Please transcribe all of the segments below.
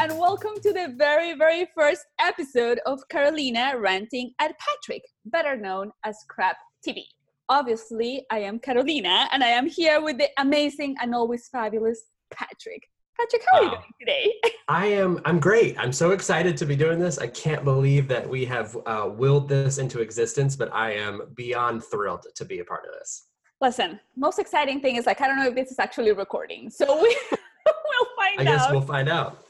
and welcome to the very, very first episode of Carolina Ranting at Patrick, better known as Crap TV. Obviously, I am Carolina, and I am here with the amazing and always fabulous Patrick. Patrick, how wow. are you doing today? I am. I'm great. I'm so excited to be doing this. I can't believe that we have uh, willed this into existence, but I am beyond thrilled to be a part of this. Listen, most exciting thing is like I don't know if this is actually recording, so we we'll find I out. I guess we'll find out.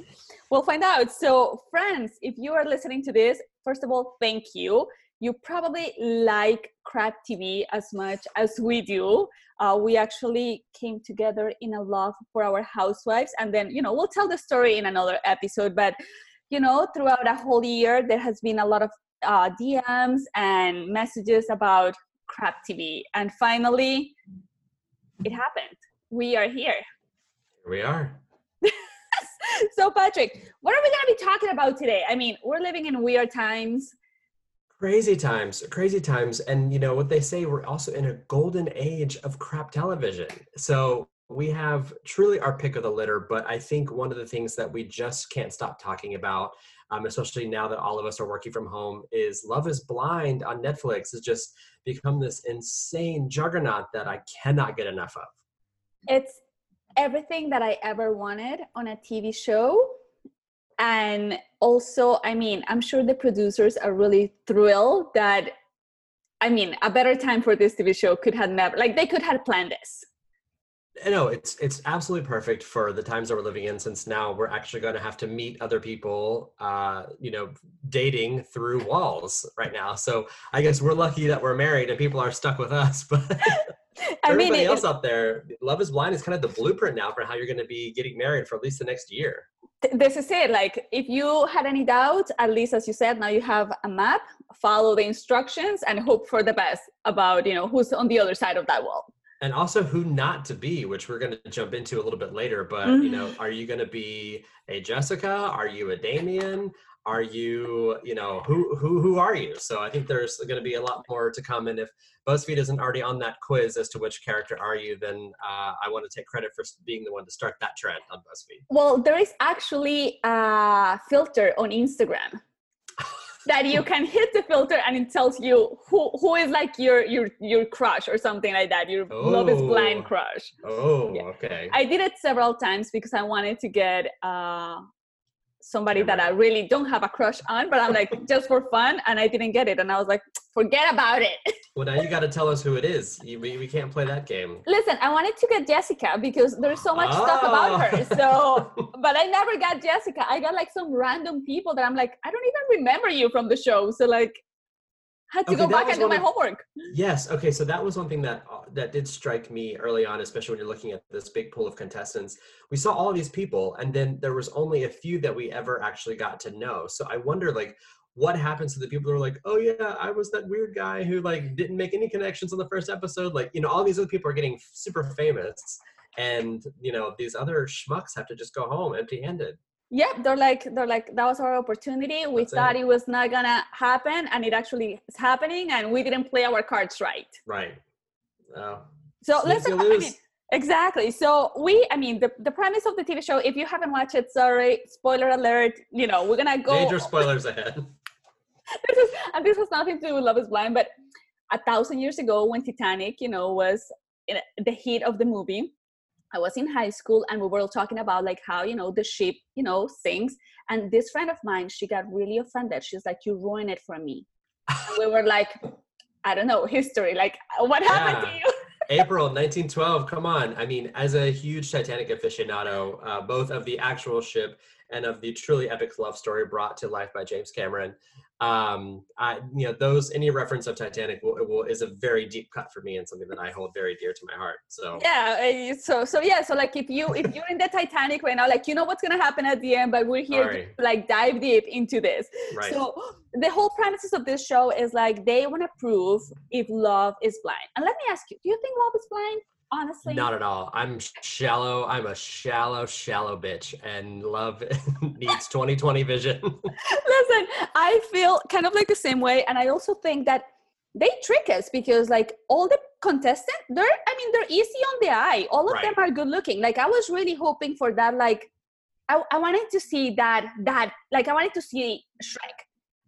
We'll find out. So, friends, if you are listening to this, first of all, thank you. You probably like Crap TV as much as we do. Uh, we actually came together in a love for our housewives, and then you know we'll tell the story in another episode. But you know, throughout a whole year, there has been a lot of uh, DMs and messages about Crap TV, and finally, it happened. We are here. Here we are. so, Patrick, what are we going to be talking about today? I mean, we're living in weird times. Crazy times, crazy times. And you know what they say, we're also in a golden age of crap television. So, we have truly our pick of the litter, but I think one of the things that we just can't stop talking about, um, especially now that all of us are working from home, is Love is Blind on Netflix has just become this insane juggernaut that I cannot get enough of. It's everything that I ever wanted on a TV show. And also, I mean, I'm sure the producers are really thrilled that, I mean, a better time for this TV show could have never, like, they could have planned this. No, it's it's absolutely perfect for the times that we're living in. Since now we're actually going to have to meet other people, uh, you know, dating through walls right now. So I guess we're lucky that we're married and people are stuck with us. But I mean, everybody else out there, Love is Blind is kind of the blueprint now for how you're going to be getting married for at least the next year. This is it. Like, if you had any doubts, at least as you said, now you have a map. Follow the instructions and hope for the best about you know who's on the other side of that wall. And also who not to be, which we're going to jump into a little bit later. But mm-hmm. you know, are you going to be a Jessica? Are you a Damian? Are you you know who who who are you so i think there's going to be a lot more to come and if buzzfeed isn't already on that quiz as to which character are you then uh, i want to take credit for being the one to start that trend on buzzfeed well there is actually a filter on instagram that you can hit the filter and it tells you who who is like your your your crush or something like that your oh. love is blind oh. crush oh yeah. okay i did it several times because i wanted to get uh somebody that I really don't have a crush on, but I'm like just for fun, and I didn't get it, and I was like, forget about it. Well, now you got to tell us who it is. You, we, we can't play that game. Listen, I wanted to get Jessica because there's so much oh. stuff about her. Ah. So, but I never got Jessica. I got like some random people that I'm like, I don't even remember you from the show. So like, had to okay, go back and do my of, homework. Yes. Okay. So that was one thing that uh, that did strike me early on, especially when you're looking at this big pool of contestants. We saw all these people, and then there was only a few that we ever actually got to know. So I wonder, like, what happens to the people who are like, oh yeah, I was that weird guy who like didn't make any connections on the first episode. Like, you know, all these other people are getting super famous, and you know, these other schmucks have to just go home empty-handed yep they're like they're like that was our opportunity. We That's thought it. it. was not gonna happen and it actually is happening and we didn't play our cards right. Right. So let's I mean, exactly. So we i mean the, the premise of the tv show if you haven't watched it sorry spoiler alert you know we're gonna go major spoilers ahead. This is and this has nothing to do with love is blind but a thousand years ago when titanic you know was in the heat of the movie I was in high school and we were all talking about like how, you know, the ship, you know, sinks. And this friend of mine, she got really offended. She's like, you ruined it for me. And we were like, I don't know, history. Like, what happened yeah. to you? April 1912. Come on. I mean, as a huge Titanic aficionado, uh, both of the actual ship and of the truly epic love story brought to life by James Cameron, um, I, you know, those any reference of Titanic will, will, is a very deep cut for me and something that I hold very dear to my heart. So yeah, so so yeah, so like if you if you're in the Titanic right now, like you know what's gonna happen at the end, but we're here to like dive deep into this. Right. So the whole premises of this show is like they want to prove if love is blind. And let me ask you, do you think love is blind? Honestly not at all i'm shallow i'm a shallow shallow bitch and love needs 2020 vision listen i feel kind of like the same way and i also think that they trick us because like all the contestants they're i mean they're easy on the eye all of right. them are good looking like i was really hoping for that like I, I wanted to see that that like I wanted to see Shrek.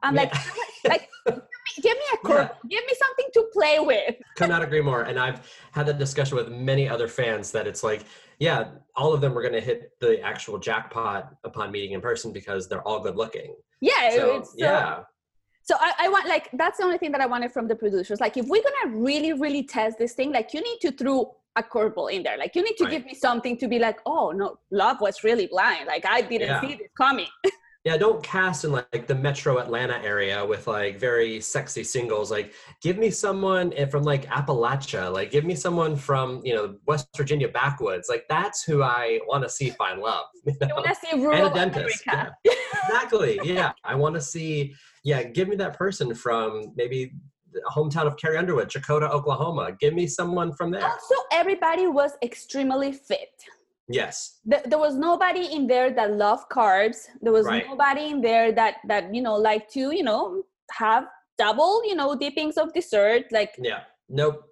I'm like Yeah. like give me, give me a curve, give me something to play with. Could not agree more. And I've had that discussion with many other fans that it's like, yeah, all of them were going to hit the actual jackpot upon meeting in person because they're all good looking. Yeah, So, it's so, yeah, so I, I want like that's the only thing that I wanted from the producers. Like if we're gonna really, really test this thing, like you need to throw a curveball in there. Like you need to Right. give me something to be like, oh no, love was really blind. Like I didn't Yeah. see this coming. yeah. Don't cast in like the Metro Atlanta area with like very sexy singles. Like, give me someone eh, from like Appalachia. Like, give me someone from you know West Virginia backwoods. Like, that's who I want to see find love. you know? wanna see and rural a dentist. America. Yeah. exactly. Yeah. I want to see, yeah, give me that person from maybe hometown of Carrie Underwood, Checotah, Oklahoma. Give me someone from there. Also, everybody was extremely fit. Yes. Th- there was nobody in there that loved carbs. There was Right. nobody in there that that you know like to you know have double you know dippings of dessert. Like Yeah. Nope.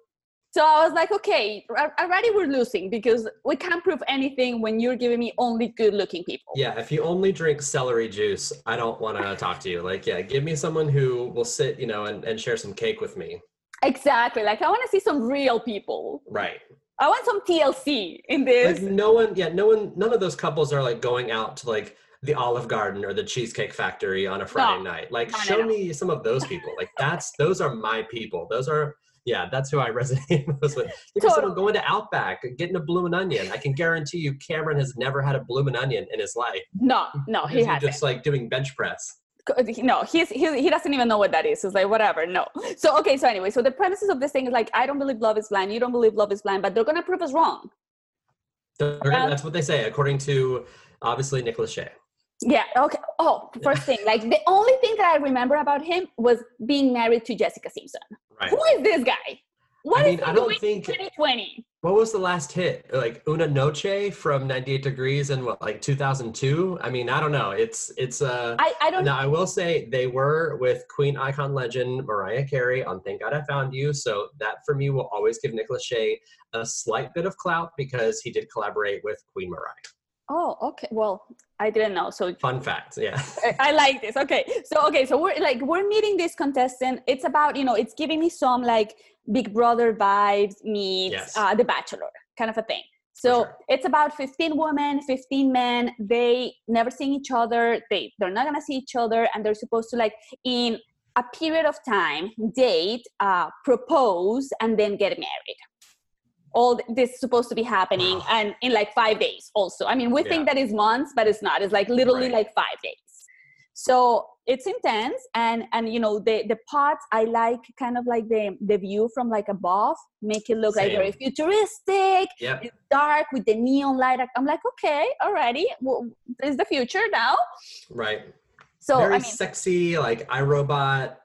so, I was like, okay, already we're losing because we can't prove anything when you're giving me only good-looking people. Yeah. If you only drink celery juice, I don't want to talk to you. Like, yeah, give me someone who will sit, you know, and, and share some cake with me. Exactly. Like I want to see some real people. Right. I want some TLC in this. Like, no one, yeah, no one, none of those couples are like going out to like, the Olive Garden or the Cheesecake Factory on a Friday night. Like, No, no, show no. me some of those people. Like, that's those are my people. Those are yeah, that's who I resonate most with. Give me someone going to Outback, getting a bloomin' onion. I can guarantee you, Cameron has never had a bloomin' onion in his life. no, no, he hasn't. just like doing bench press. Uh, no he's he, he doesn't even know what that is. It's like whatever no. So okay so anyway so the premises of this thing is like i don't believe love is blind you don't believe love is blind but they're gonna prove us wrong. Well- that's what they say, according to obviously Nick Lachey. yeah okay. Oh first thing like the only thing that i remember about him was being married to jessica simpson. Right. who is this guy? What I is he I don't doing think- 2020 What was the last hit? Like Una Noche from 98 Degrees in what, like 2002? I mean, I don't know. It's it's uh. i i don't Now I will say they were with Queen icon legend Mariah Carey on "Thank God I Found You," so that for me will always give Nick Lachey a slight bit of clout because he did collaborate with Queen Mariah. oh okay well i didn't know so Fun fact, yeah. I like this. Okay, so okay, so we're like we're meeting this contestant. It's about you know it's giving me some like Big Brother vibes meets Yes. uh, The Bachelor kind of a thing. So sure. it's about 15 women, 15 men. They never seen each other. They they're not gonna see each other, and they're supposed to like in a period of time date, uh, propose, and then get married. All this is supposed to be happening, Wow. and in like five days. Also, I mean, we think that is months, but it's not. It's like literally Right. like five days so it's intense and and you know the the pots i like kind of like the the view from like above make it look like very futuristic Yep. it's dark with the neon light i'm like okay alrighty well, is the future now Right. so very i mean sexy, like iRobot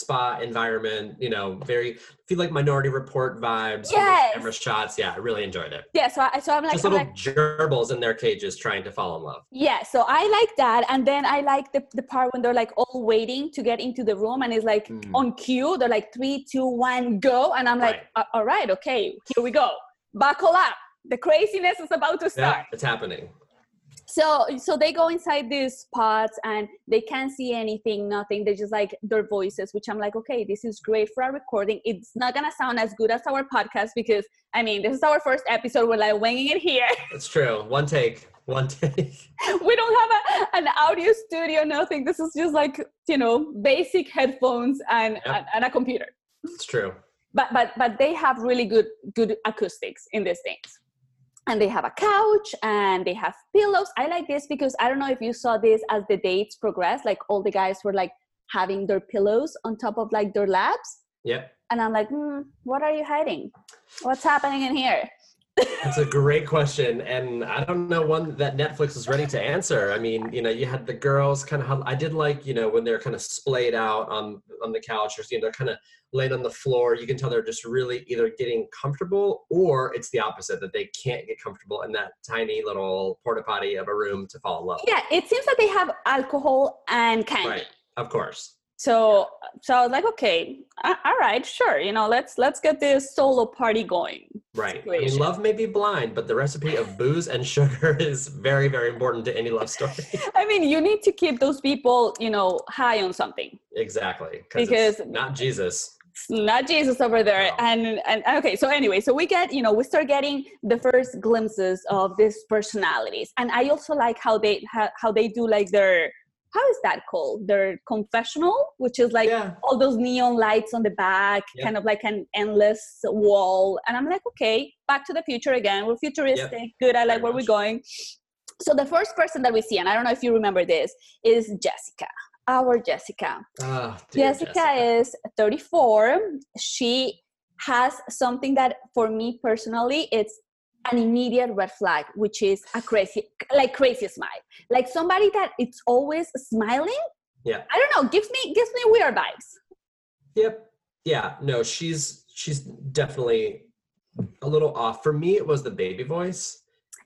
spa environment. You know, very feel like Minority Report vibes. Yes. Camera shots. Yeah, I really enjoyed it. yeah so i so i'm like, Just I'm little like gerbils in their cages trying to fall in love. yeah so i like that and then i like the, the part when they're like all waiting to get into the room and it's like Mm. on cue they're like three two one go and i'm like Right. All right okay here we go buckle up the craziness is about to start Yeah, it's happening. So so they go inside these pots and they can't see anything nothing they just like their voices which i'm like okay this is great for our recording it's not gonna sound as good as our podcast because i mean this is our first episode we're like winging it here It's true. One take. One take. we don't have a, an audio studio nothing this is just like you know basic headphones and, Yep. and, and a computer It's true. but but but they have really good good acoustics in these things and they have a couch and they have pillows. I like this because i don't know if you saw this as the dates progress like all the guys were like having their pillows on top of like their laps. Yeah. and i'm like hmm, what are you hiding? What's happening in here That's a great question, and I don't know one that Netflix is ready to answer. I mean, you know, you had the girls kind of. I did like, you know, when they're kind of splayed out on on the couch, or you know, they're kind of laid on the floor. You can tell they're just really either getting comfortable, or it's the opposite that they can't get comfortable in that tiny little porta potty of a room to fall in love. yeah it seems that they have alcohol and candy Right. Of course. So so i was like okay all right sure you know let's let's get this solo party going right situation. i mean love may be blind but the recipe of booze and sugar is very very important to any love story i mean you need to keep those people you know high on something exactly because not jesus not Jesus over there. Wow. And and okay, so anyway, so we get, you know, we start getting the first glimpses of these personalities. And I also like how they how, how they do like their how is that called? Their confessional, which is like yeah. all those neon lights on the back, yep. kind of like an endless wall. And I'm like, okay, back to the future again. We're futuristic. Yep. Good. I like Very where much. we're going. So the first person that we see, and I don't know if you remember this, is Jessica. Our Jessica. Oh, Jessica, Jessica is 34. She has something that for me personally, it's an immediate red flag which is a crazy like crazy smile. Like somebody that it's always smiling? Yeah. I don't know gives me gives me weird vibes. Yep. Yeah no she's she's definitely a little off. For me it was the baby voice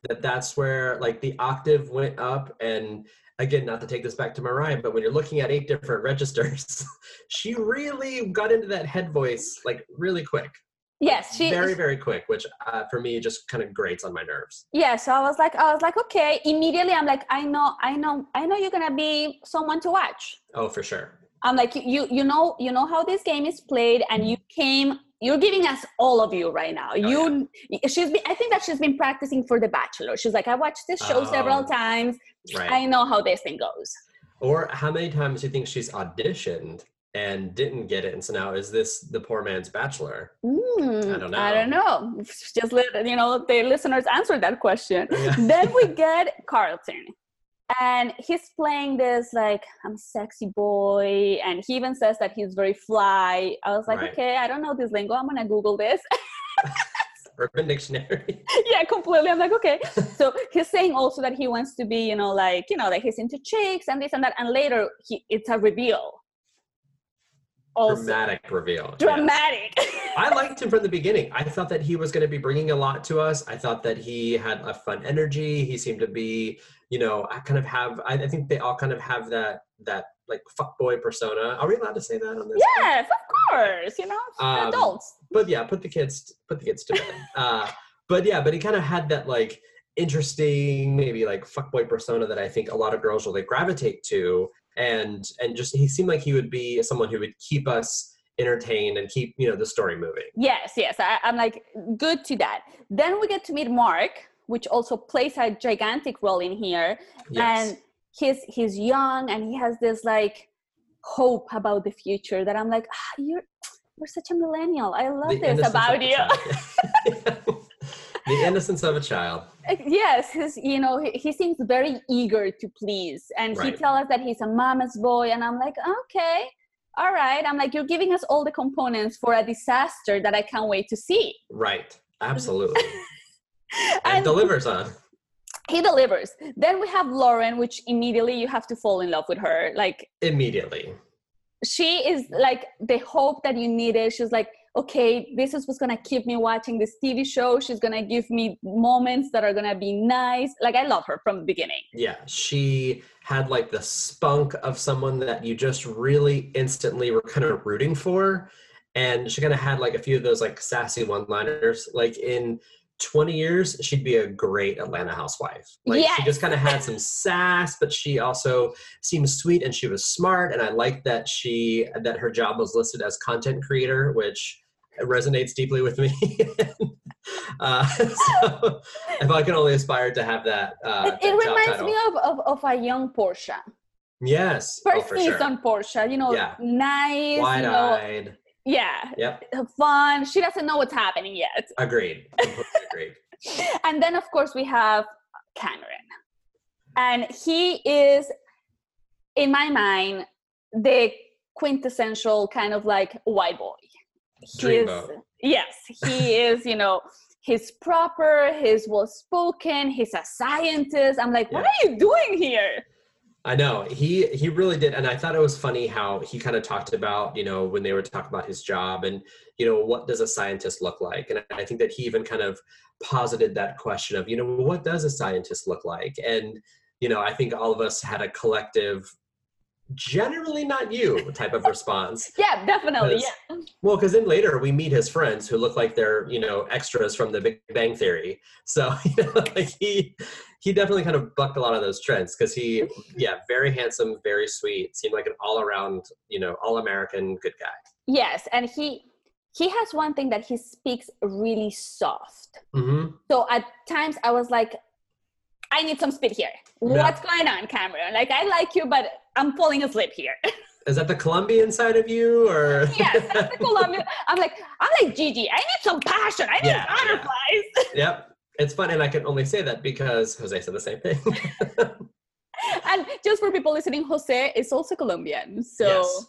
that that's where like the octave went up and again not to take this back to mariah but when you're looking at eight different registers she really got into that head voice like really quick yes she very very quick which uh, for me just kind of grates on my nerves. Yeah so i was like i was like okay. Immediately i'm like i know i know i know you're gonna be someone to watch. Oh for sure. I'm like you you know you know how this game is played and you came you're giving us all of you right now. Oh, you yeah. she's been i think that she's been practicing for the bachelor. She's like i watched this show oh, several times. right. i know how this thing goes. Or how many times do you think she's auditioned and didn't get it and so now is this the poor man's bachelor? Mm, i don't know i don't know. just let you know the listeners answer that question. Yeah. then we get carlton and he's playing this like i'm a sexy boy and he even says that he's very fly. I was like right. okay i don't know this lingo i'm gonna google this. Urban dictionary. Yeah completely. I'm like okay. So he's saying also that he wants to be you know like you know like he's into chicks and this and that and later he it's a reveal also. dramatic reveal. Dramatic. Yes. I liked him from the beginning. I thought that he was going to be bringing a lot to us. I thought that he had a fun energy. He seemed to be, you know, I kind of have. I, I think they all kind of have that that like fuckboy persona. Are we allowed to say that on this? Yes, of course. You know, um, adults. But yeah, put the kids put the kids to bed. uh, but yeah, but he kind of had that like interesting, maybe like fuckboy persona that I think a lot of girls will like gravitate to and and just he seemed like he would be someone who would keep us entertained and keep you know the story moving. Yes yes I, i'm like good to that. Then we get to meet mark which also plays a gigantic role in here. Yes. and he's he's young and he has this like hope about the future that i'm like ah, you're you're such a millennial. I love the this about you the innocence of a child. Uh, yes his you know he, he seems very eager to please. And right. he tells us that he's a mama's boy and i'm like okay all right. I'm like you're giving us all the components for a disaster that i can't wait to see. Right. Absolutely. And, and delivers on he delivers. Then we have lauren which immediately you have to fall in love with her like immediately. She is like the hope that you needed. She's like okay, this is what's gonna keep me watching this TV show. She's gonna give me moments that are gonna be nice. Like I love her from the beginning. Yeah, she had like the spunk of someone that you just really instantly were kind of rooting for. And she kind of had like a few of those like sassy one liners. Like in 20 years, she'd be a great Atlanta housewife. Like yes. she just kind of had some sass, but she also seemed sweet and she was smart. And I like that she that her job was listed as content creator, which resonates deeply with me. uh, so if I can only aspire to have that, uh, it, it reminds title. me of, of, of a young Porsha. Yes. First oh, season sure. Porsha, you know, yeah. nice, wide-eyed. You know, yeah. Yep. Fun. She doesn't know what's happening yet. Agreed. agreed. and then, of course, we have Cameron. And he is, in my mind, the quintessential kind of like white boy. Dream yes, he is, you know, he's proper, he's well spoken, he's a scientist. I'm like, what are you doing here? I know. He he really did, and I thought it was funny how he kind of talked about you know when they were talking about his job and you know what does a scientist look like, and I think that he even kind of posited that question of you know what does a scientist look like, and you know I think all of us had a collective generally not you type of response. yeah, definitely. Yeah. Well, because then later we meet his friends who look like they're you know extras from The Big Bang Theory. So you know, like he he definitely kind of bucked a lot of those trends because he yeah very handsome, very sweet, seemed like an all around you know all American good guy. Yes, and he he has one thing that he speaks really soft. Mm-hmm. So at times I was like, I need some speed here. What's going on, Cameron? Like I like you, but I'm falling asleep here. Is that the Colombian side of you, or yes, that's the Colombian. I'm like, I'm like Gigi. I need some passion. I need Yeah, yeah. butterflies. yep. It's funny, and I can only say that because Jose said the same thing. and just for people listening, Jose is also Colombian. So Yes.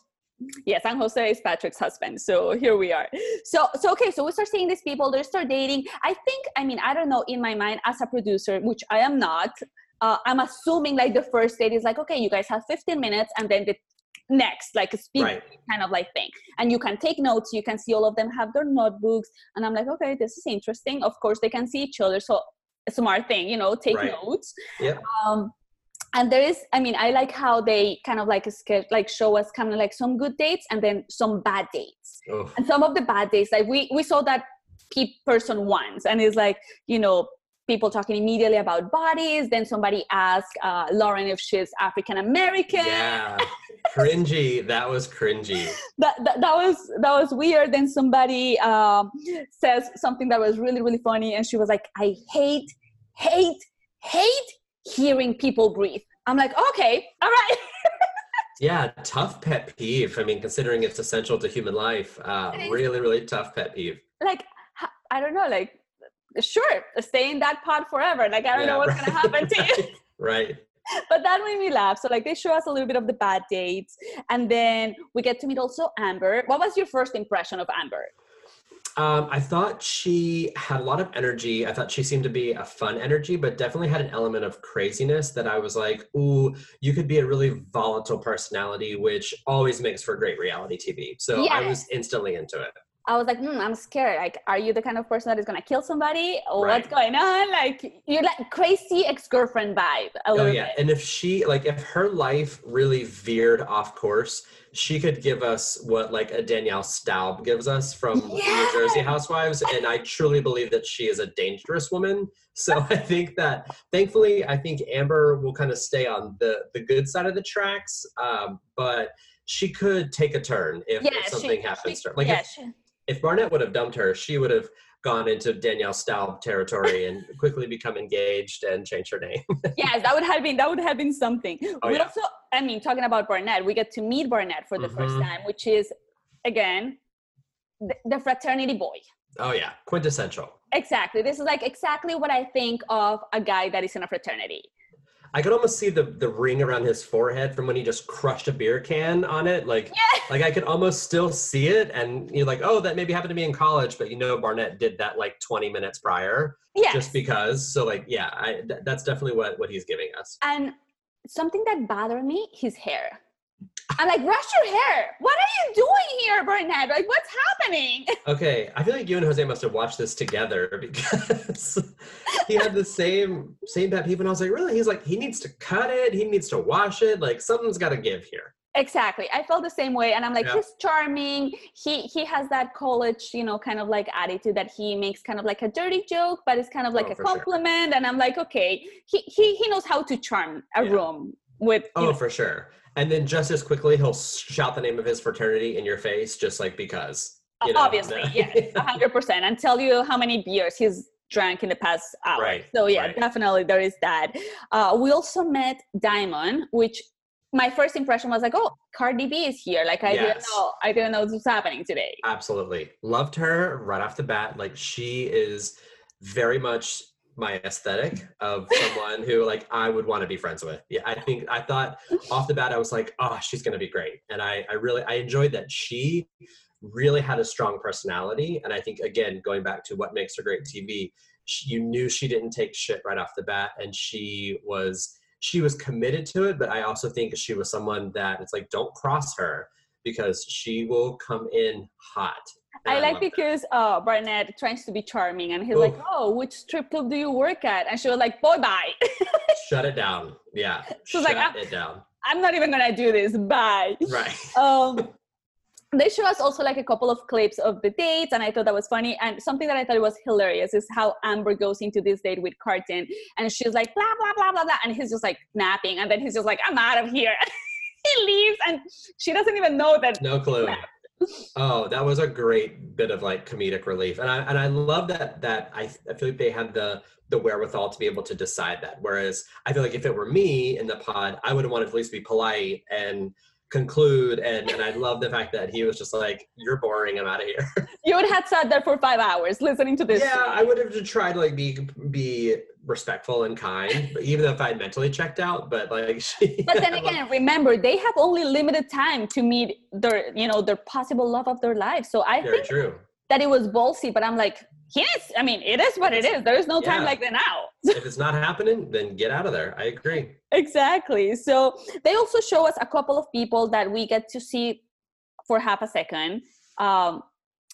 yes, and Jose is Patrick's husband. So here we are. So so okay, so we start seeing these people, they start dating. I think, I mean, I don't know, in my mind as a producer, which I am not, uh, I'm assuming like the first date is like, okay, you guys have 15 minutes and then the next, like a speed right. kind of like thing. And you can take notes, you can see all of them have their notebooks. And I'm like, okay, this is interesting. Of course, they can see each other. So a smart thing, you know, take Right. notes. Yep. Um, and there is, I mean, I like how they kind of like sketch, like show us kind of like some good dates and then some bad dates. Oh, And some of the bad dates, like we we saw that pe- person once, and it's like you know people talking immediately about bodies. Then somebody asked uh, Lauren if she's African American. yeah. cringy. That was cringy. That, that that was that was weird. Then somebody um, says something that was really really funny, and she was like, "I hate, hate, hate hearing people breathe." I'm like, okay, all right. Yeah, tough pet peeve. I mean, considering it's essential to human life, uh, really, really tough pet peeve. like I don't know, like sure, stay in that pod forever. Like I don't Yeah, know what's right, gonna happen to you. right, but that made me laugh. So like they show us a little bit of the bad dates, and then we get to meet also Amber. What was your first impression of Amber? Um, I thought she had a lot of energy. I thought she seemed to be a fun energy, but definitely had an element of craziness that I was like, ooh, you could be a really volatile personality, which always makes for great reality TV. So I was instantly into it. I was like, hmm, I'm scared. Like, are you the kind of person that is gonna kill somebody? Or Right. what's going on? Like, you're like crazy ex-girlfriend vibe a Oh yeah, bit. and if she like if her life really veered off course, she could give us what like a Danielle Staub gives us from New Jersey Housewives, and I truly believe that she is a dangerous woman. So I think that thankfully, I think Amber will kind of stay on the the good side of the tracks, um, but she could take a turn if, Yeah, if she- something happens she- to her. Like yeah, if, she- if Barnett would have dumped her, she would have gone into Danielle Staub territory and quickly become engaged and changed her name. yes, that would have been that would have been something. Oh, we yeah. also, I mean, talking about Barnett, we get to meet Barnett for the first Mhm. time, which is again the, the fraternity boy. oh yeah, quintessential. Exactly. This is like exactly what I think of a guy that is in a fraternity. I could almost see the the ring around his forehead from when he just crushed a beer can on it. Like Yeah. like I could almost still see it, and you're like, oh, that maybe happened to me in college, but you know, Barnett did that like 20 minutes prior, Yes. just because. So like, yeah, I, th- that's definitely what what he's giving us. and something that bothered me, his hair. I'm like, brush your hair. What are you doing here, Barnett? Like, what's happening? Okay, I feel like you and Jose must have watched this together because he had the same same pet peeve, and I was like, really? He's like, he needs to cut it, he needs to wash it, like something's got to give here. Exactly. I felt the same way. And I'm like, Yeah. he's charming. He he has that college, you know, kind of like attitude that he makes kind of like a dirty joke, but it's kind of like Oh, a for sure. compliment. And I'm like, okay, he he he knows how to charm a Yeah. room with Oh, know, for sure. And then just as quickly, he'll shout the name of his fraternity in your face, just like because. you know, obviously, yes, hundred percent, and tell you how many beers he's drank in the past hour. Right, So yeah, right. definitely there is that. Uh, we also met Diamond, which my first impression was like, oh, Cardi B is here. Like I didn't know, I didn't know this was happening today. Absolutely. Loved her right off the bat. Like she is very much my aesthetic of someone who like I would want to be friends with. Yeah, I think I thought off the bat I was like, oh, she's gonna be great. And I, I really I enjoyed that she really had a strong personality. And I think again, going back to what makes her great TV, she, you knew she didn't take shit right off the bat and she was she was committed to it, but I also think she was someone that it's like don't cross her because she will come in hot I like because uh, Barnett tries to be charming, and he's Oof. like, "Oh, which strip club do you work at?" And she was like, "Boy, bye. shut it down. Yeah, So shut like, I'm- it down. I'm not even gonna do this. Bye." Right. um, they show us also like a couple of clips of the dates, and I thought that was funny. And something that I thought was hilarious is how Amber goes into this date with Carlton, and she's like blah blah blah blah blah, and he's just like napping, and then he's just like, "I'm out of here." he leaves, and she doesn't even know that. No clue. Oh, that was a great bit of like comedic relief, and I and I love that that I, I feel like they had the the wherewithal to be able to decide that. Whereas I feel like if it were me in the pod, I would have wanted to at least be polite and conclude. And and I love the fact that he was just like, "You're boring. I'm out of here." You would have sat there for five hours listening to this. yeah, I would have just tried to like be be respectful and kind, but even if I mentally checked out. But like, she, but then again remember they have only limited time to meet their you know their possible love of their life so i very think true. that it was ballsy but i'm like yes i mean it is what it is there is no time like that now if it's not happening, then get out of there. I agree. exactly so they also show us a couple of people that we get to see for half a second um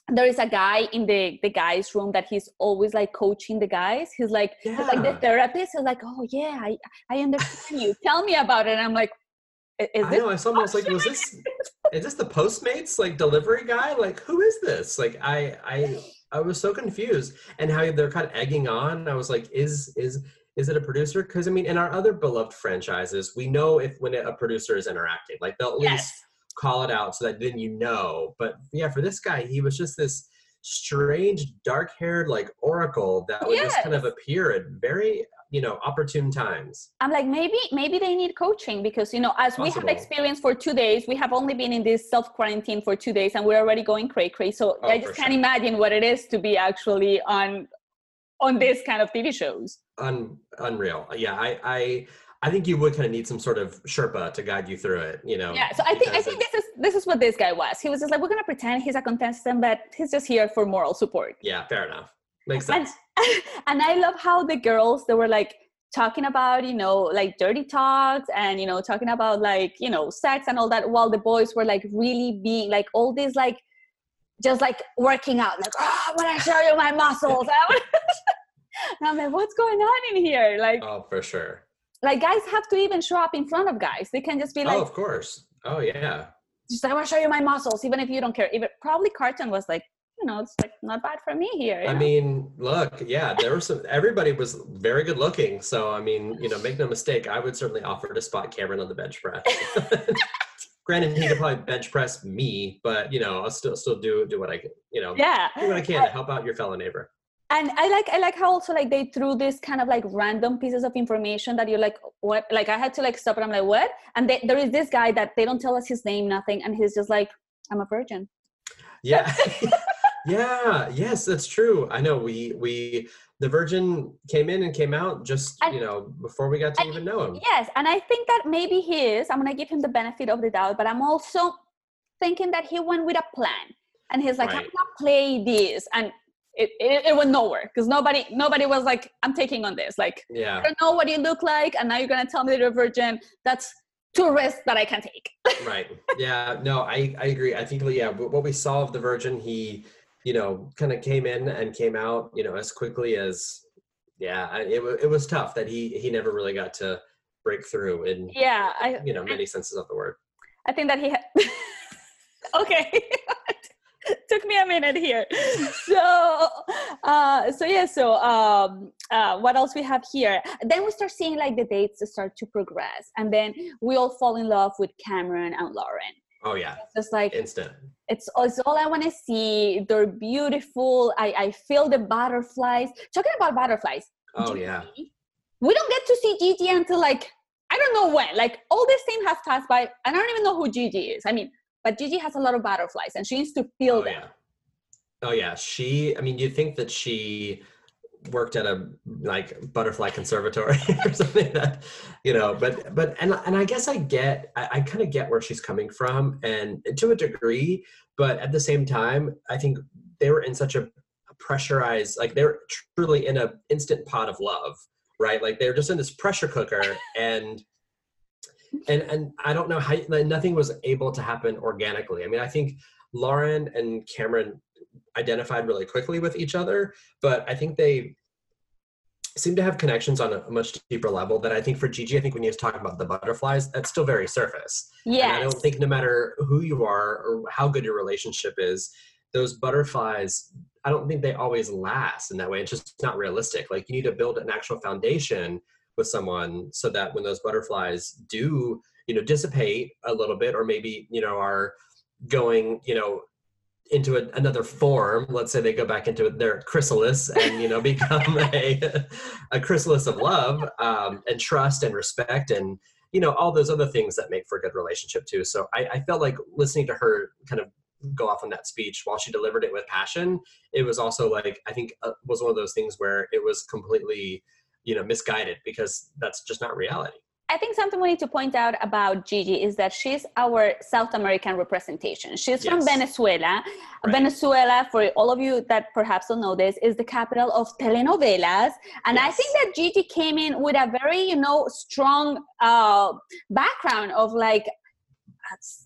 there is a guy in the the guys room that he's always like coaching the guys he's like he's like the therapist he's like oh yeah i i understand you tell me about it and i'm like "I- is I this know. I saw him. I was like, was this is this the Postmates like delivery guy? Like, who is this? Like, I I I was so confused, and how they're kind of egging on. I was like, is is is it a producer? Because I mean, in our other beloved franchises, we know if when a producer is interacting, like they'll at least call it out so that then you know. But yeah, for this guy, he was just this strange, dark-haired like oracle that would just kind of appear at very you know opportune times. I'm like maybe maybe they need coaching because you know as we have Possible. experience for two days, we have only been in this self quarantine for two days and we're already going cray cray. So Oh, I just can't sure. imagine what it is to be actually on on this kind of TV shows. Un, unreal. Yeah, I, I I think you would kind of need some sort of Sherpa to guide you through it. You know. Yeah. So I think I think this is this is what this guy was. He was just like we're gonna pretend he's a contestant, but he's just here for moral support. Yeah, fair enough. Makes And, sense. and I love how the girls they were like talking about you know like dirty talks and you know talking about like you know sex and all that while the boys were like really being like all these like just like working out like oh I want to show you my muscles I wanna-" and I'm like what's going on in here like Oh, for sure. like guys have to even show up in front of guys they can just be oh, like oh, of course. Oh, yeah. just I want to show you my muscles even if you don't care even probably Carlton was like you know it's like not bad for me here I know? mean, look, yeah, there was some. Everybody was very good looking. So, I mean, you know, make no mistake, I would certainly offer to spot Cameron on the bench press. Granted, he could probably bench press me, but you know, I'll still still do do what I can. You know, yeah do what I can to help out your fellow neighbor. and i like i like how also like they threw this kind of like random pieces of information that you're like what like i had to like stop and i'm like what and they, there is this guy that they don't tell us his name nothing and he's just like i'm a virgin Yeah. yeah. Yes, that's true. I know. We we the Virgin came in and came out just And- you know before we got to and- even know him. yes and i think that maybe he is i'm gonna give him the benefit of the doubt but i'm also thinking that he went with a plan and he's like i'm gonna play this and it, it, it went nowhere because nobody nobody was like i'm taking on this like yeah. I don't know what you look like, and now you're gonna tell me that you're a virgin. That's two risks that I can take. Right. Yeah. No, I I agree. I think yeah, wh- what we saw of the Virgin, he you know kind of came in and came out you know as quickly as yeah. I- It it was tough that he he never really got to break through in Yeah, I you know many senses of the word. I think that he had. okay. Took me a minute here. So, uh, so yeah. So, um, uh, what else we have here? Then we start seeing like the dates start to progress, and then we all fall in love with Cameron and Lauren. Oh yeah, It's just like instant. It's, it's all I want to see. They're beautiful. I, I feel the butterflies. Talking about butterflies. Oh yeah. We don't get to see Gigi until like I don't know when. Like all this thing has passed by. I don't even know who Gigi is. I mean, but Gigi has a lot of butterflies, and she needs to feel Oh them. yeah. Oh yeah. She. I mean, you'd think that she worked at a like butterfly conservatory or something that you know but but and and i guess i get i, I kind of get where she's coming from and to a degree but at the same time i think they were in such a pressurized like they're truly in a instant pot of love right? Like they're just in this pressure cooker and and and i don't know how like, nothing was able to happen organically. I mean i think Lauren and Cameron identified really quickly with each other, but I think they seem to have connections on a much deeper level that I think for Gigi, I think when you talk about the butterflies, that's still very surface. Yeah. I don't think no matter who you are or how good your relationship is, those butterflies, I don't think they always last in that way. It's just not realistic. Like you need to build an actual foundation with someone so that when those butterflies do, you know, dissipate a little bit or maybe, you know, are going, you know, into a, another form. Let's say they go back into their chrysalis and you know become a, a chrysalis of love um, and trust and respect and you know all those other things that make for a good relationship too. So I, I felt like listening to her kind of go off on that speech while she delivered it with passion it was also like i think uh, was one of those things where it was completely you know misguided because that's just not reality I think something we need to point out about Gigi is that she's our South American representation. She's yes. from Venezuela. Right. Venezuela, for all of you that perhaps don't know this, is the capital of telenovelas. And yes. I think that Gigi came in with a very, you know, strong uh, background of like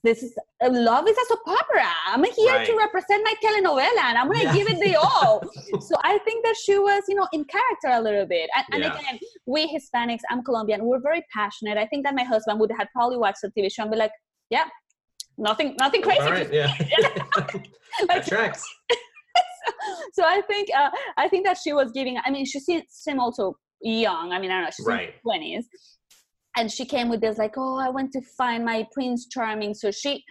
this is love is a soap opera. I'm here right. to represent my telenovela, and I'm gonna yeah. give it the all. so I think that she was, you know, in character a little bit. And, and yeah. again, we Hispanics, I'm Colombian, we're very passionate. I think that my husband would have probably watched the TV show and be like, "Yeah, nothing, nothing crazy." All right, yeah, that tracks. so I think uh, I think that she was giving. I mean, she seems also young. I mean, I don't know, she's right. in twenties and she came with this like oh i went to find my prince charming. So she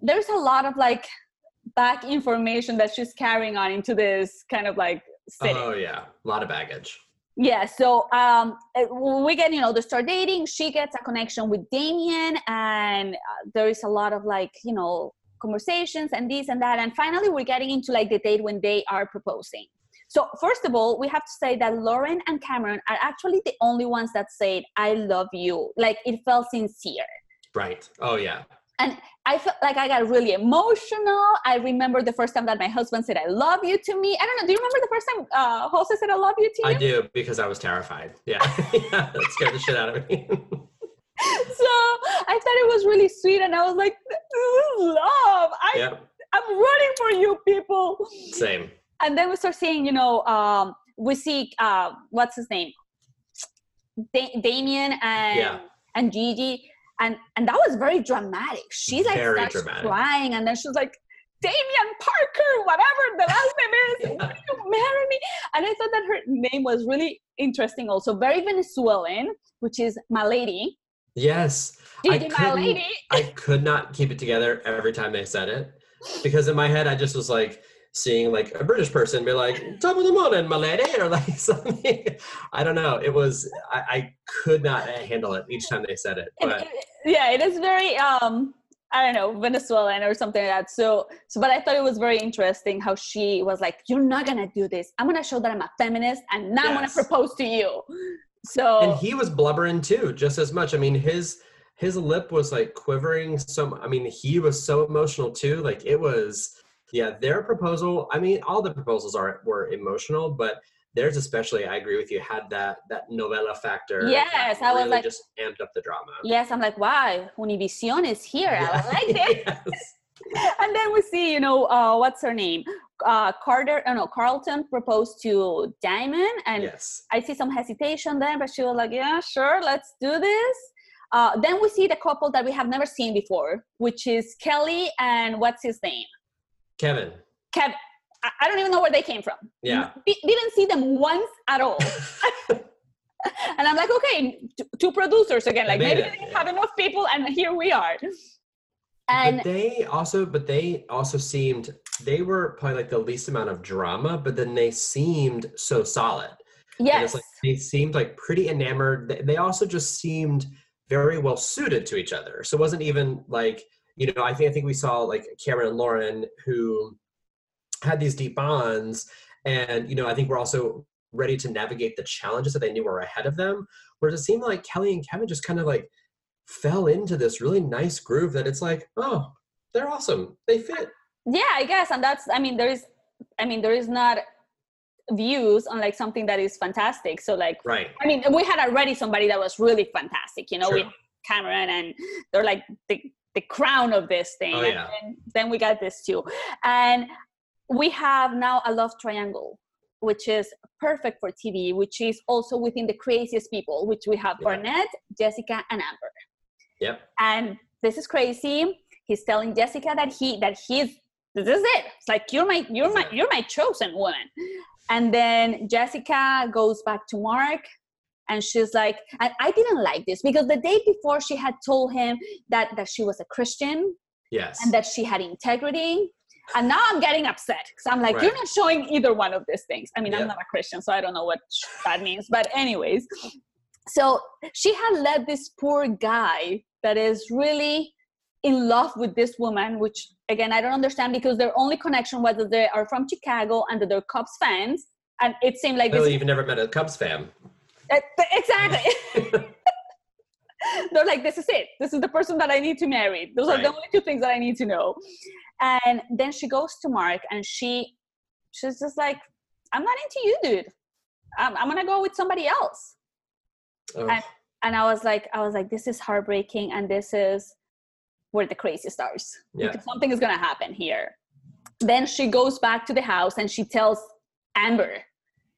there's a lot of like back information that she's carrying on into this kind of like city. oh yeah. A lot of baggage. Yeah so um we get you know they start dating. She gets a connection with damian and uh, there is a lot of like you know conversations and this and that. And finally we're getting into like the date when they are proposing so, first of all, we have to say that Lauren and Cameron are actually the only ones that said, I love you. Like it felt sincere. Right. Oh, yeah. And I felt like I got really emotional. I remember the first time that my husband said, I love you to me. I don't know. Do you remember the first time uh, Jose said, I love you to you? I do because I was terrified. Yeah. yeah that scared the shit out of me. so I thought it was really sweet. And I was like, this is love. I, yep. I'm running for you people. Same and then we start seeing, you know, um, we see uh, what's his name, da- Damian and yeah. and Gigi, and and that was very dramatic. She like very starts dramatic. crying, and then she's like, Damian Parker, whatever the last name is, yeah. will you marry me? And I thought that her name was really interesting, also very Venezuelan, which is my lady. Yes, Gigi, my lady. I could not keep it together every time they said it because in my head I just was like seeing like a British person be like "Top of the morning, my lady," or like something. I don't know. It was I, I could not handle it each time they said it. But yeah, it is very um I don't know Venezuelan or something like that. So so, but I thought it was very interesting how she was like, "You're not gonna do this. I'm gonna show that I'm a feminist, and now yes. I'm gonna propose to you." So and he was blubbering too, just as much. I mean, his his lip was like quivering. So I mean, he was so emotional too. Like it was yeah, their proposal. I mean, all the proposals are were emotional, but theirs especially. I agree with you. Had that that novela factor. Yes, I was like just amped up the drama. Yes, I'm like, wow, Univision is here. Yeah. I like it. yes. and then we see, you know, uh, what's her name? Uh, Carter, oh no, Carlton proposed to Diamond, and yes. I see some hesitation there, but she was like, "Yeah, sure, let's do this." Uh, then we see the couple that we have never seen before, which is Kelly and what's his name? Kevin. Kevin. I don't even know where they came from. Yeah. D- didn't see them once at all. and I'm like, okay, t- two producers again. Like maybe it. they yeah. have enough people, and here we are. And but they also, but they also seemed they were probably like the least amount of drama, but then they seemed so solid. Yes. Like they seemed like pretty enamored. They also just seemed very well suited to each other. So it wasn't even like you know, I think I think we saw like Cameron and Lauren who had these deep bonds, and you know, I think we're also ready to navigate the challenges that they knew were ahead of them. Whereas it seemed like Kelly and Kevin just kind of like fell into this really nice groove that it's like, oh, they're awesome. They fit. Yeah, I guess, and that's I mean, there is, I mean, there is not views on like something that is fantastic. So like, right. I mean, we had already somebody that was really fantastic. You know, True. we Cameron, and they're like the the crown of this thing. Oh, yeah. And then we got this too. And we have now a love triangle, which is perfect for TV, which is also within the craziest people, which we have Yeah. Barnett, Jessica, and Amber. Yep. And this is crazy. He's telling Jessica that he that he's this is it. It's like you're my you're my you're my chosen woman. And then Jessica goes back to Mark and she's like and I didn't like this because the day before she had told him that that she was a Christian Yes. and that she had integrity. And now I'm getting upset because I'm like, Right. you're not showing either one of these things. I mean, Yeah. I'm not a Christian, so I don't know what that means. But, anyways, so she had let this poor guy that is really in love with this woman, which again, I don't understand because their only connection was that they are from Chicago and that they're Cubs fans. And it seemed like this. Really, you've never met a Cubs fan. Uh, exactly. they're like this is it. This is the person that i need to marry. Those are the only two things that i need to know. And then she goes to mark and she she's just like i'm not into you dude. I'm, I'm gonna go with somebody else. Oh, And- and i was like i was like this is heartbreaking and this is where the crazy starts. Yeah. because something is gonna happen here. Then she goes back to the house and she tells amber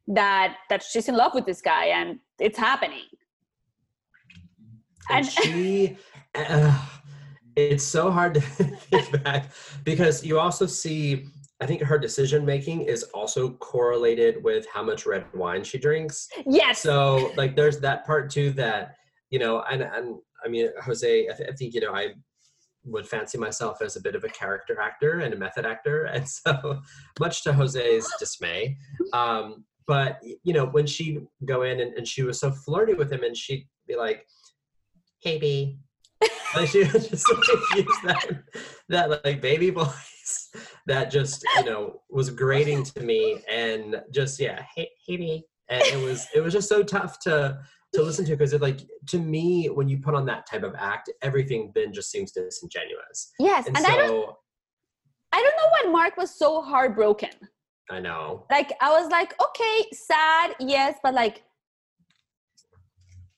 that that she's in love with this guy and it's happening. And and- she uh, it's so hard to think back because you also see i think her decision making is also correlated with how much red wine she drinks. Yes. So like there's that part too that you know and and i mean jose i, th- I think you know i would fancy myself as a bit of a character actor and a method actor. And so much to jose's dismay um but you know when she'd go in and, and she was so flirty with him and she'd be like hey b. Like she just like, use that that like baby voice that just you know was grating to me and just yeah hey hey b. And it was it was just so tough to to listen to because it like to me when you put on that type of act everything then just seems disingenuous. Yes and, and, so i don't i don't know why mark was so heartbroken I know. Like i was like okay sad yes but like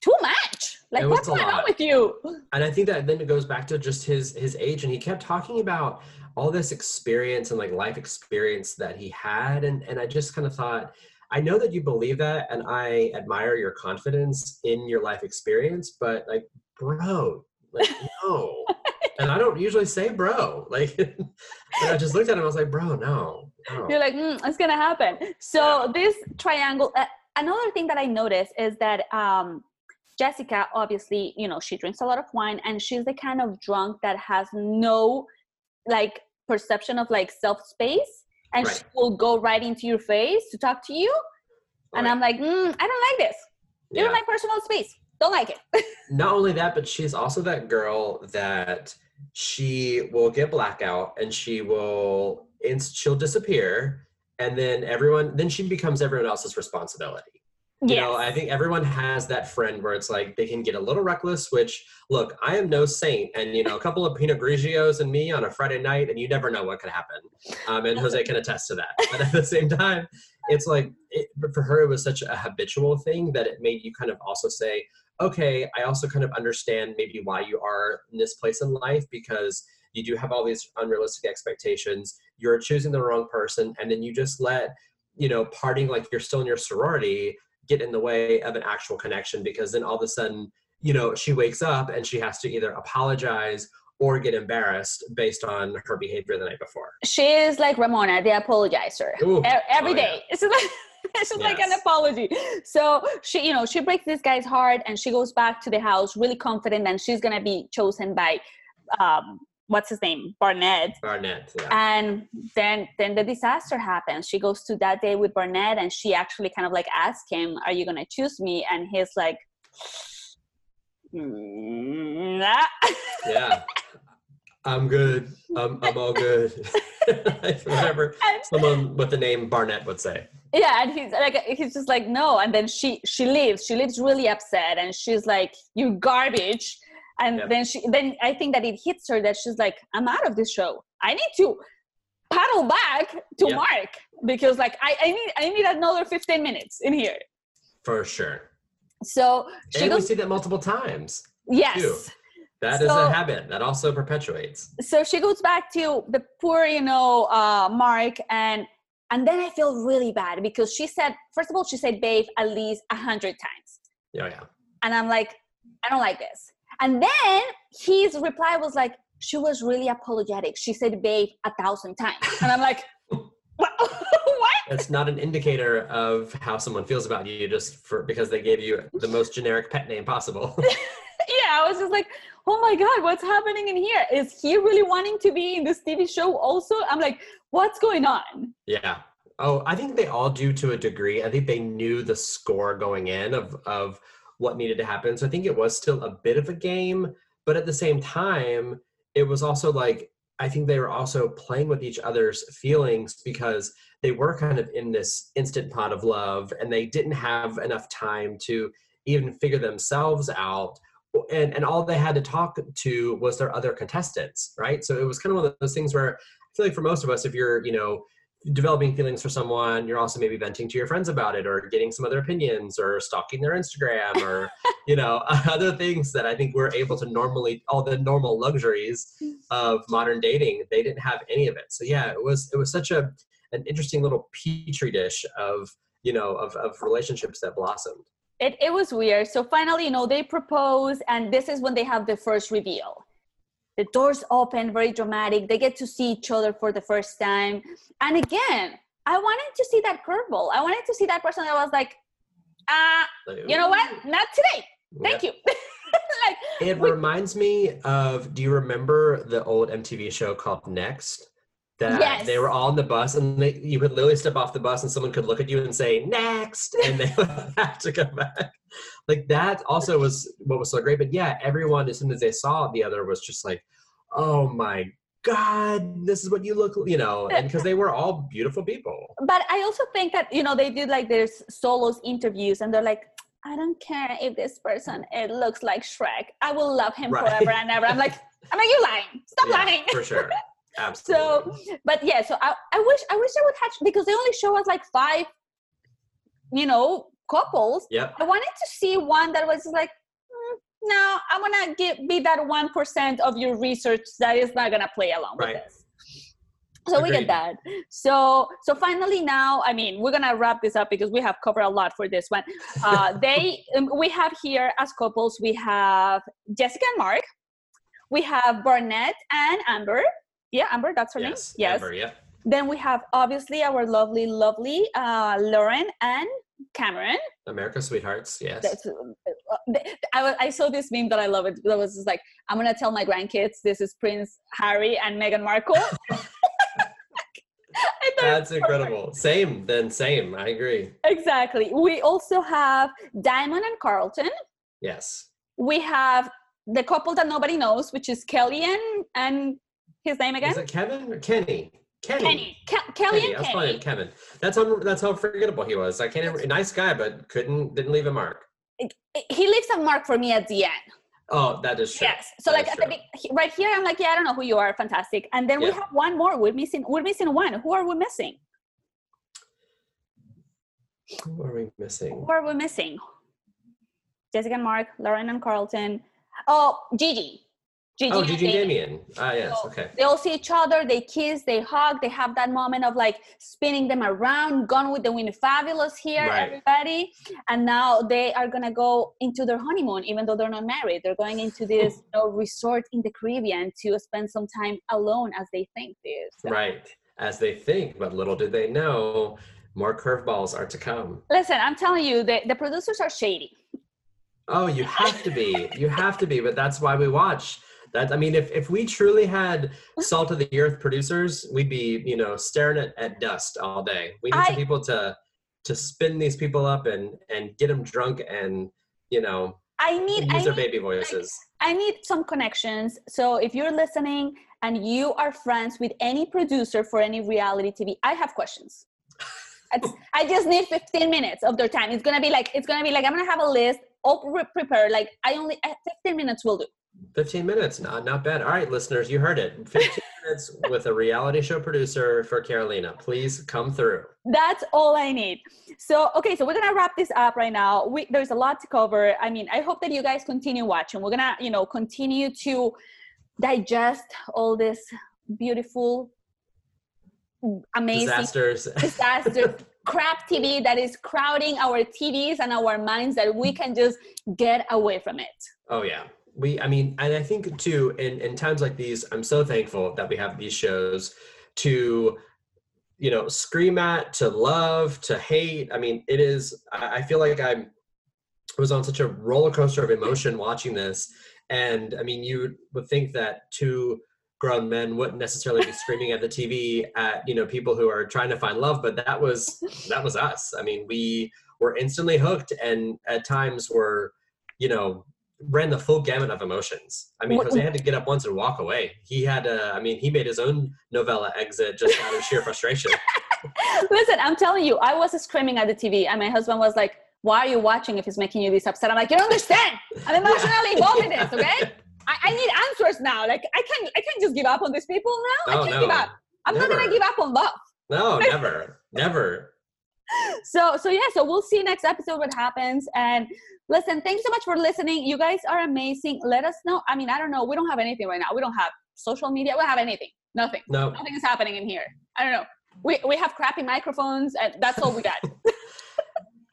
too much. Like what's going on with you? And i think that then it goes back to just his his age and he kept talking about all this experience and like life experience that he had and and i just kind of thought i know that you believe that and i admire your confidence in your life experience but like bro like no. And i don't usually say bro. Like i just looked at him i was like bro no, no. you're like mm, it's gonna happen. So this triangle uh, another thing that i noticed is that um jessica obviously you know she drinks a lot of wine and she's the kind of drunk that has no like perception of like self space and she will go right into your face to talk to you. And i'm like mm, i don't like this. You're Yeah. my personal space don't like it not only that, but she's also that girl that she will get blackout and she will she'll disappear and then everyone then she becomes everyone else's responsibility. You know, I think everyone has that friend where it's like they can get a little reckless, which look, I am no saint and you know, a couple of Pinot Grigios and me on a Friday night and you never know what could happen. Um, and Jose can attest to that. But at the same time, it's like it, for her it was such a habitual thing that it made you kind of also say, okay, I also kind of understand maybe why you are in this place in life because you do have all these unrealistic expectations. You're choosing the wrong person, and then you just let you know partying like you're still in your sorority get in the way of an actual connection because then all of a sudden you know she wakes up and she has to either apologize or get embarrassed based on her behavior the night before. she is like ramona the apologizer Ooh, every oh, day. It's it's just like an apology. So she, you know, she breaks this guy's heart and she goes back to the house really confident that she's gonna be chosen by um what's his name? Barnett. Barnett, yeah. And then then the disaster happens. She goes to that day with Barnett and she actually kind of like asks him, Are you gonna choose me? And he's like "Mm, nah." yeah. I'm good. I'm, I'm all good. Whatever someone with the name Barnett would say. yeah and he's like he's just like no and then she she leaves she leaves really upset and she's like you garbage and Yep. then she then i think that it hits her that she's like i'm out of this show i need to paddle back to Yep. mark because like I, I need i need another 15 minutes in here For sure. so she and we see that multiple times. yes too. That is So- a habit that also perpetuates. so she goes back to the poor you know uh mark and and then i feel really bad because she said first of all she said babe at least a hundred times Oh yeah. and i'm like i don't like this and then his reply was like she was really apologetic she said babe a thousand times and i'm like what It's not an indicator of how someone feels about you just for because they gave you the most generic pet name possible. yeah i was just like oh my god what's happening in here is he really wanting to be in this tv show also i'm like what's going on yeah. Oh, I think they all do to a degree. I think they knew the score going in of of what needed to happen. So I think it was still a bit of a game, but at the same time, it was also like I think they were also playing with each other's feelings because they were kind of in this instant pot of love and they didn't have enough time to even figure themselves out and and all they had to talk to was their other contestants right? So it was kind of one of those things where i feel like for most of us if you're you know developing feelings for someone you're also maybe venting to your friends about it or getting some other opinions or stalking their instagram or you know other things that i think we're able to normally all the normal luxuries of modern dating they didn't have any of it. So yeah it was it was such a an interesting little petri dish of you know of, of relationships that blossomed it, it was weird. So finally you know they propose and this is when they have the first reveal. The doors open very dramatic. They get to see each other for the first time. And again i wanted to see that curveball. I wanted to see that person that was like uh you know what? Not today. Thank yeah. you. Like It We- reminds me of. Do you remember the old MTV show called Next? That Yes. they were all on the bus, and they, you could literally step off the bus, and someone could look at you and say "Next," and they would have to come back. Like that also was what was so great. But yeah, everyone as soon as they saw the other was just like, "Oh my god, this is what you look," you know, and because they were all beautiful people. but i also think that you know they did like their solos interviews and they're like i don't care if this person it looks like shrek i will love him Right. forever and ever i'm like i'm like you lying stop Yeah, lying for sure. So but yeah so I, I wish i wish I would have because they only show us like five you know couples. Yeah. i wanted to see one that was like "Mm, no i want to give be that one percent of your research that is not gonna play along Right. with this. So we get that. So so finally now i mean we're gonna wrap this up because we have covered a lot for this one. Uh they um, we have here as couples we have jessica and mark. We have barnett and amber yeah amber that's her Yes. name yes Amber, yep. then we have obviously our lovely lovely uh lauren and cameron America Sweethearts. Yes. that's, uh, I, I saw this meme that I love it. That was just like, I'm gonna tell my grandkids this is Prince Harry and Meghan Markle. That's incredible. Same, then same. I agree. exactly. We also have Diamond and Carlton. Yes. We have the couple that nobody knows, which is Kelly and and his name again. Is it Kevin or Kenny? Kenny. Kenny. Ke- Kelly Kenny. I and was calling him Kevin. That's how that's how forgettable he was. I can't. Even, nice guy, but couldn't didn't leave a mark. He leaves a mark for me at the end. Oh, that is true. Yes. So That like at the right here, I'm like, yeah, I don't know who you are. Fantastic. And then we have one more. We're missing. We're missing one. Who are we missing? Who are we missing? Who are we missing? Jessica and Mark, Lauren and Carlton. Oh, Gigi. Gigi. Oh, Gigi and Damian. Damian. Ah, yes. So, Okay. They all see each other, they kiss, they hug, they have that moment of like spinning them around, gone with the wind fabulous here, Right. everybody. And now they are gonna go into their honeymoon, even though they're not married. They're going into this you know, resort in the Caribbean to spend some time alone as they think this. So- Right. As they think, but little did they know, more curveballs are to come. Listen, I'm telling you, the, the producers are shady. Oh, you have to be. You have to be. But that's why we watch. That I mean, if if we truly had salt of the earth producers, we'd be you know staring at, at dust all day. We need some I- people to to spin these people up and and get them drunk and you know I need, I use their need baby voices. I need some connections. So if you're listening and you are friends with any producer for any reality TV, I have questions. I just need 15 minutes of their time. It's gonna be like it's gonna be like I'm gonna have a list all pre- prepared. Like I only 15 minutes will do. 15 minutes, not not bad. All right, listeners, you heard it. 15 minutes with a reality show producer for Carolina. Please come through. That's all I need. So, okay, so we're gonna wrap this up right now. We, there's a lot to cover. I mean, I hope that you guys continue watching. We're gonna, you know, continue to digest all this beautiful, amazing Disasters. disaster crap TV that is crowding our TVs and our minds that we can just get away from it. Oh yeah. We I mean, and I think too in in times like these, I'm so thankful that we have these shows to you know, scream at, to love, to hate. I mean, it is I feel like I'm I was on such a roller coaster of emotion watching this. And I mean, you would think that two grown men wouldn't necessarily be screaming at the TV at you know people who are trying to find love, but that was that was us. I mean, we were instantly hooked, and at times were you know ran the full gamut of emotions. I mean, What- Jose had to get up once and walk away. He had to. I mean, he made his own novella exit just out of sheer frustration. Listen, I'm telling you, I was screaming at the TV, and my husband was like, "Why are you watching if it's making you this upset?" I'm like, "You don't understand. I'm emotionally involved in this, okay? I, I need answers now. Like, I can't, I can't just give up on these people now. Oh, I can't no. give up. I'm not gonna give up on love." No, never, never. So so yeah so we'll see next episode what happens. And listen thanks so much for listening. You guys are amazing. Let us know. I mean i don't know. We don't have anything right now. We don't have social media. We don't have anything. Nothing. No, nothing is happening in here. I don't know. We, we have crappy microphones and that's all we got.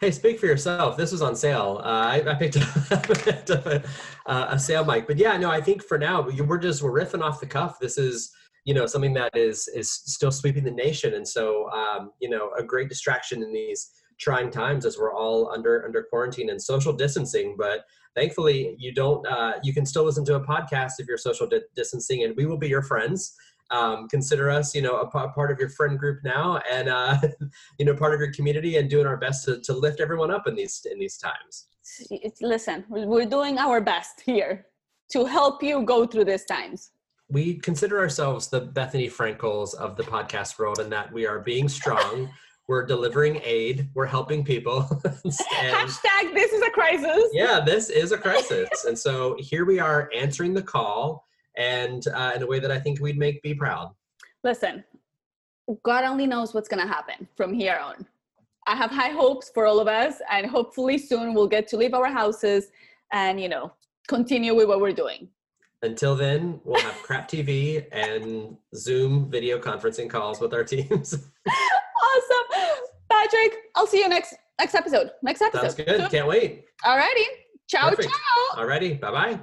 Hey, speak for yourself. This was on sale. Uh, I, I picked up, a, uh, a sale mic, but yeah, no, I think for now we- we're just we're riffing off the cuff. This is you know something that is is still sweeping the nation, and so um, you know a great distraction in these trying times as we're all under under quarantine and social distancing. But thankfully, you don't. Uh, you can still listen to a podcast if you're social di- distancing, and we will be your friends. Um, consider us, you know, a part of your friend group now, and uh, you know, part of your community, and doing our best to, to lift everyone up in these in these times. Listen we're doing our best here to help you go through these times We consider ourselves the Bethany Frankels of the podcast world, and that we are being strong. we're delivering aid. We're helping people, hashtag this is a crisis yeah, this is a crisis. and so here we are answering the call, and uh, in a way that I think we'd make be proud. listen god only knows what's going to happen from here on i have high hopes for all of us and hopefully soon we'll get to leave our houses and you know continue with what we're doing Until then, we'll have crap TV and Zoom video conferencing calls with our teams. awesome patrick i'll see you next next episode next episode Sounds good. Can't wait. alrighty ciao Perfect. ciao Alrighty. Bye bye.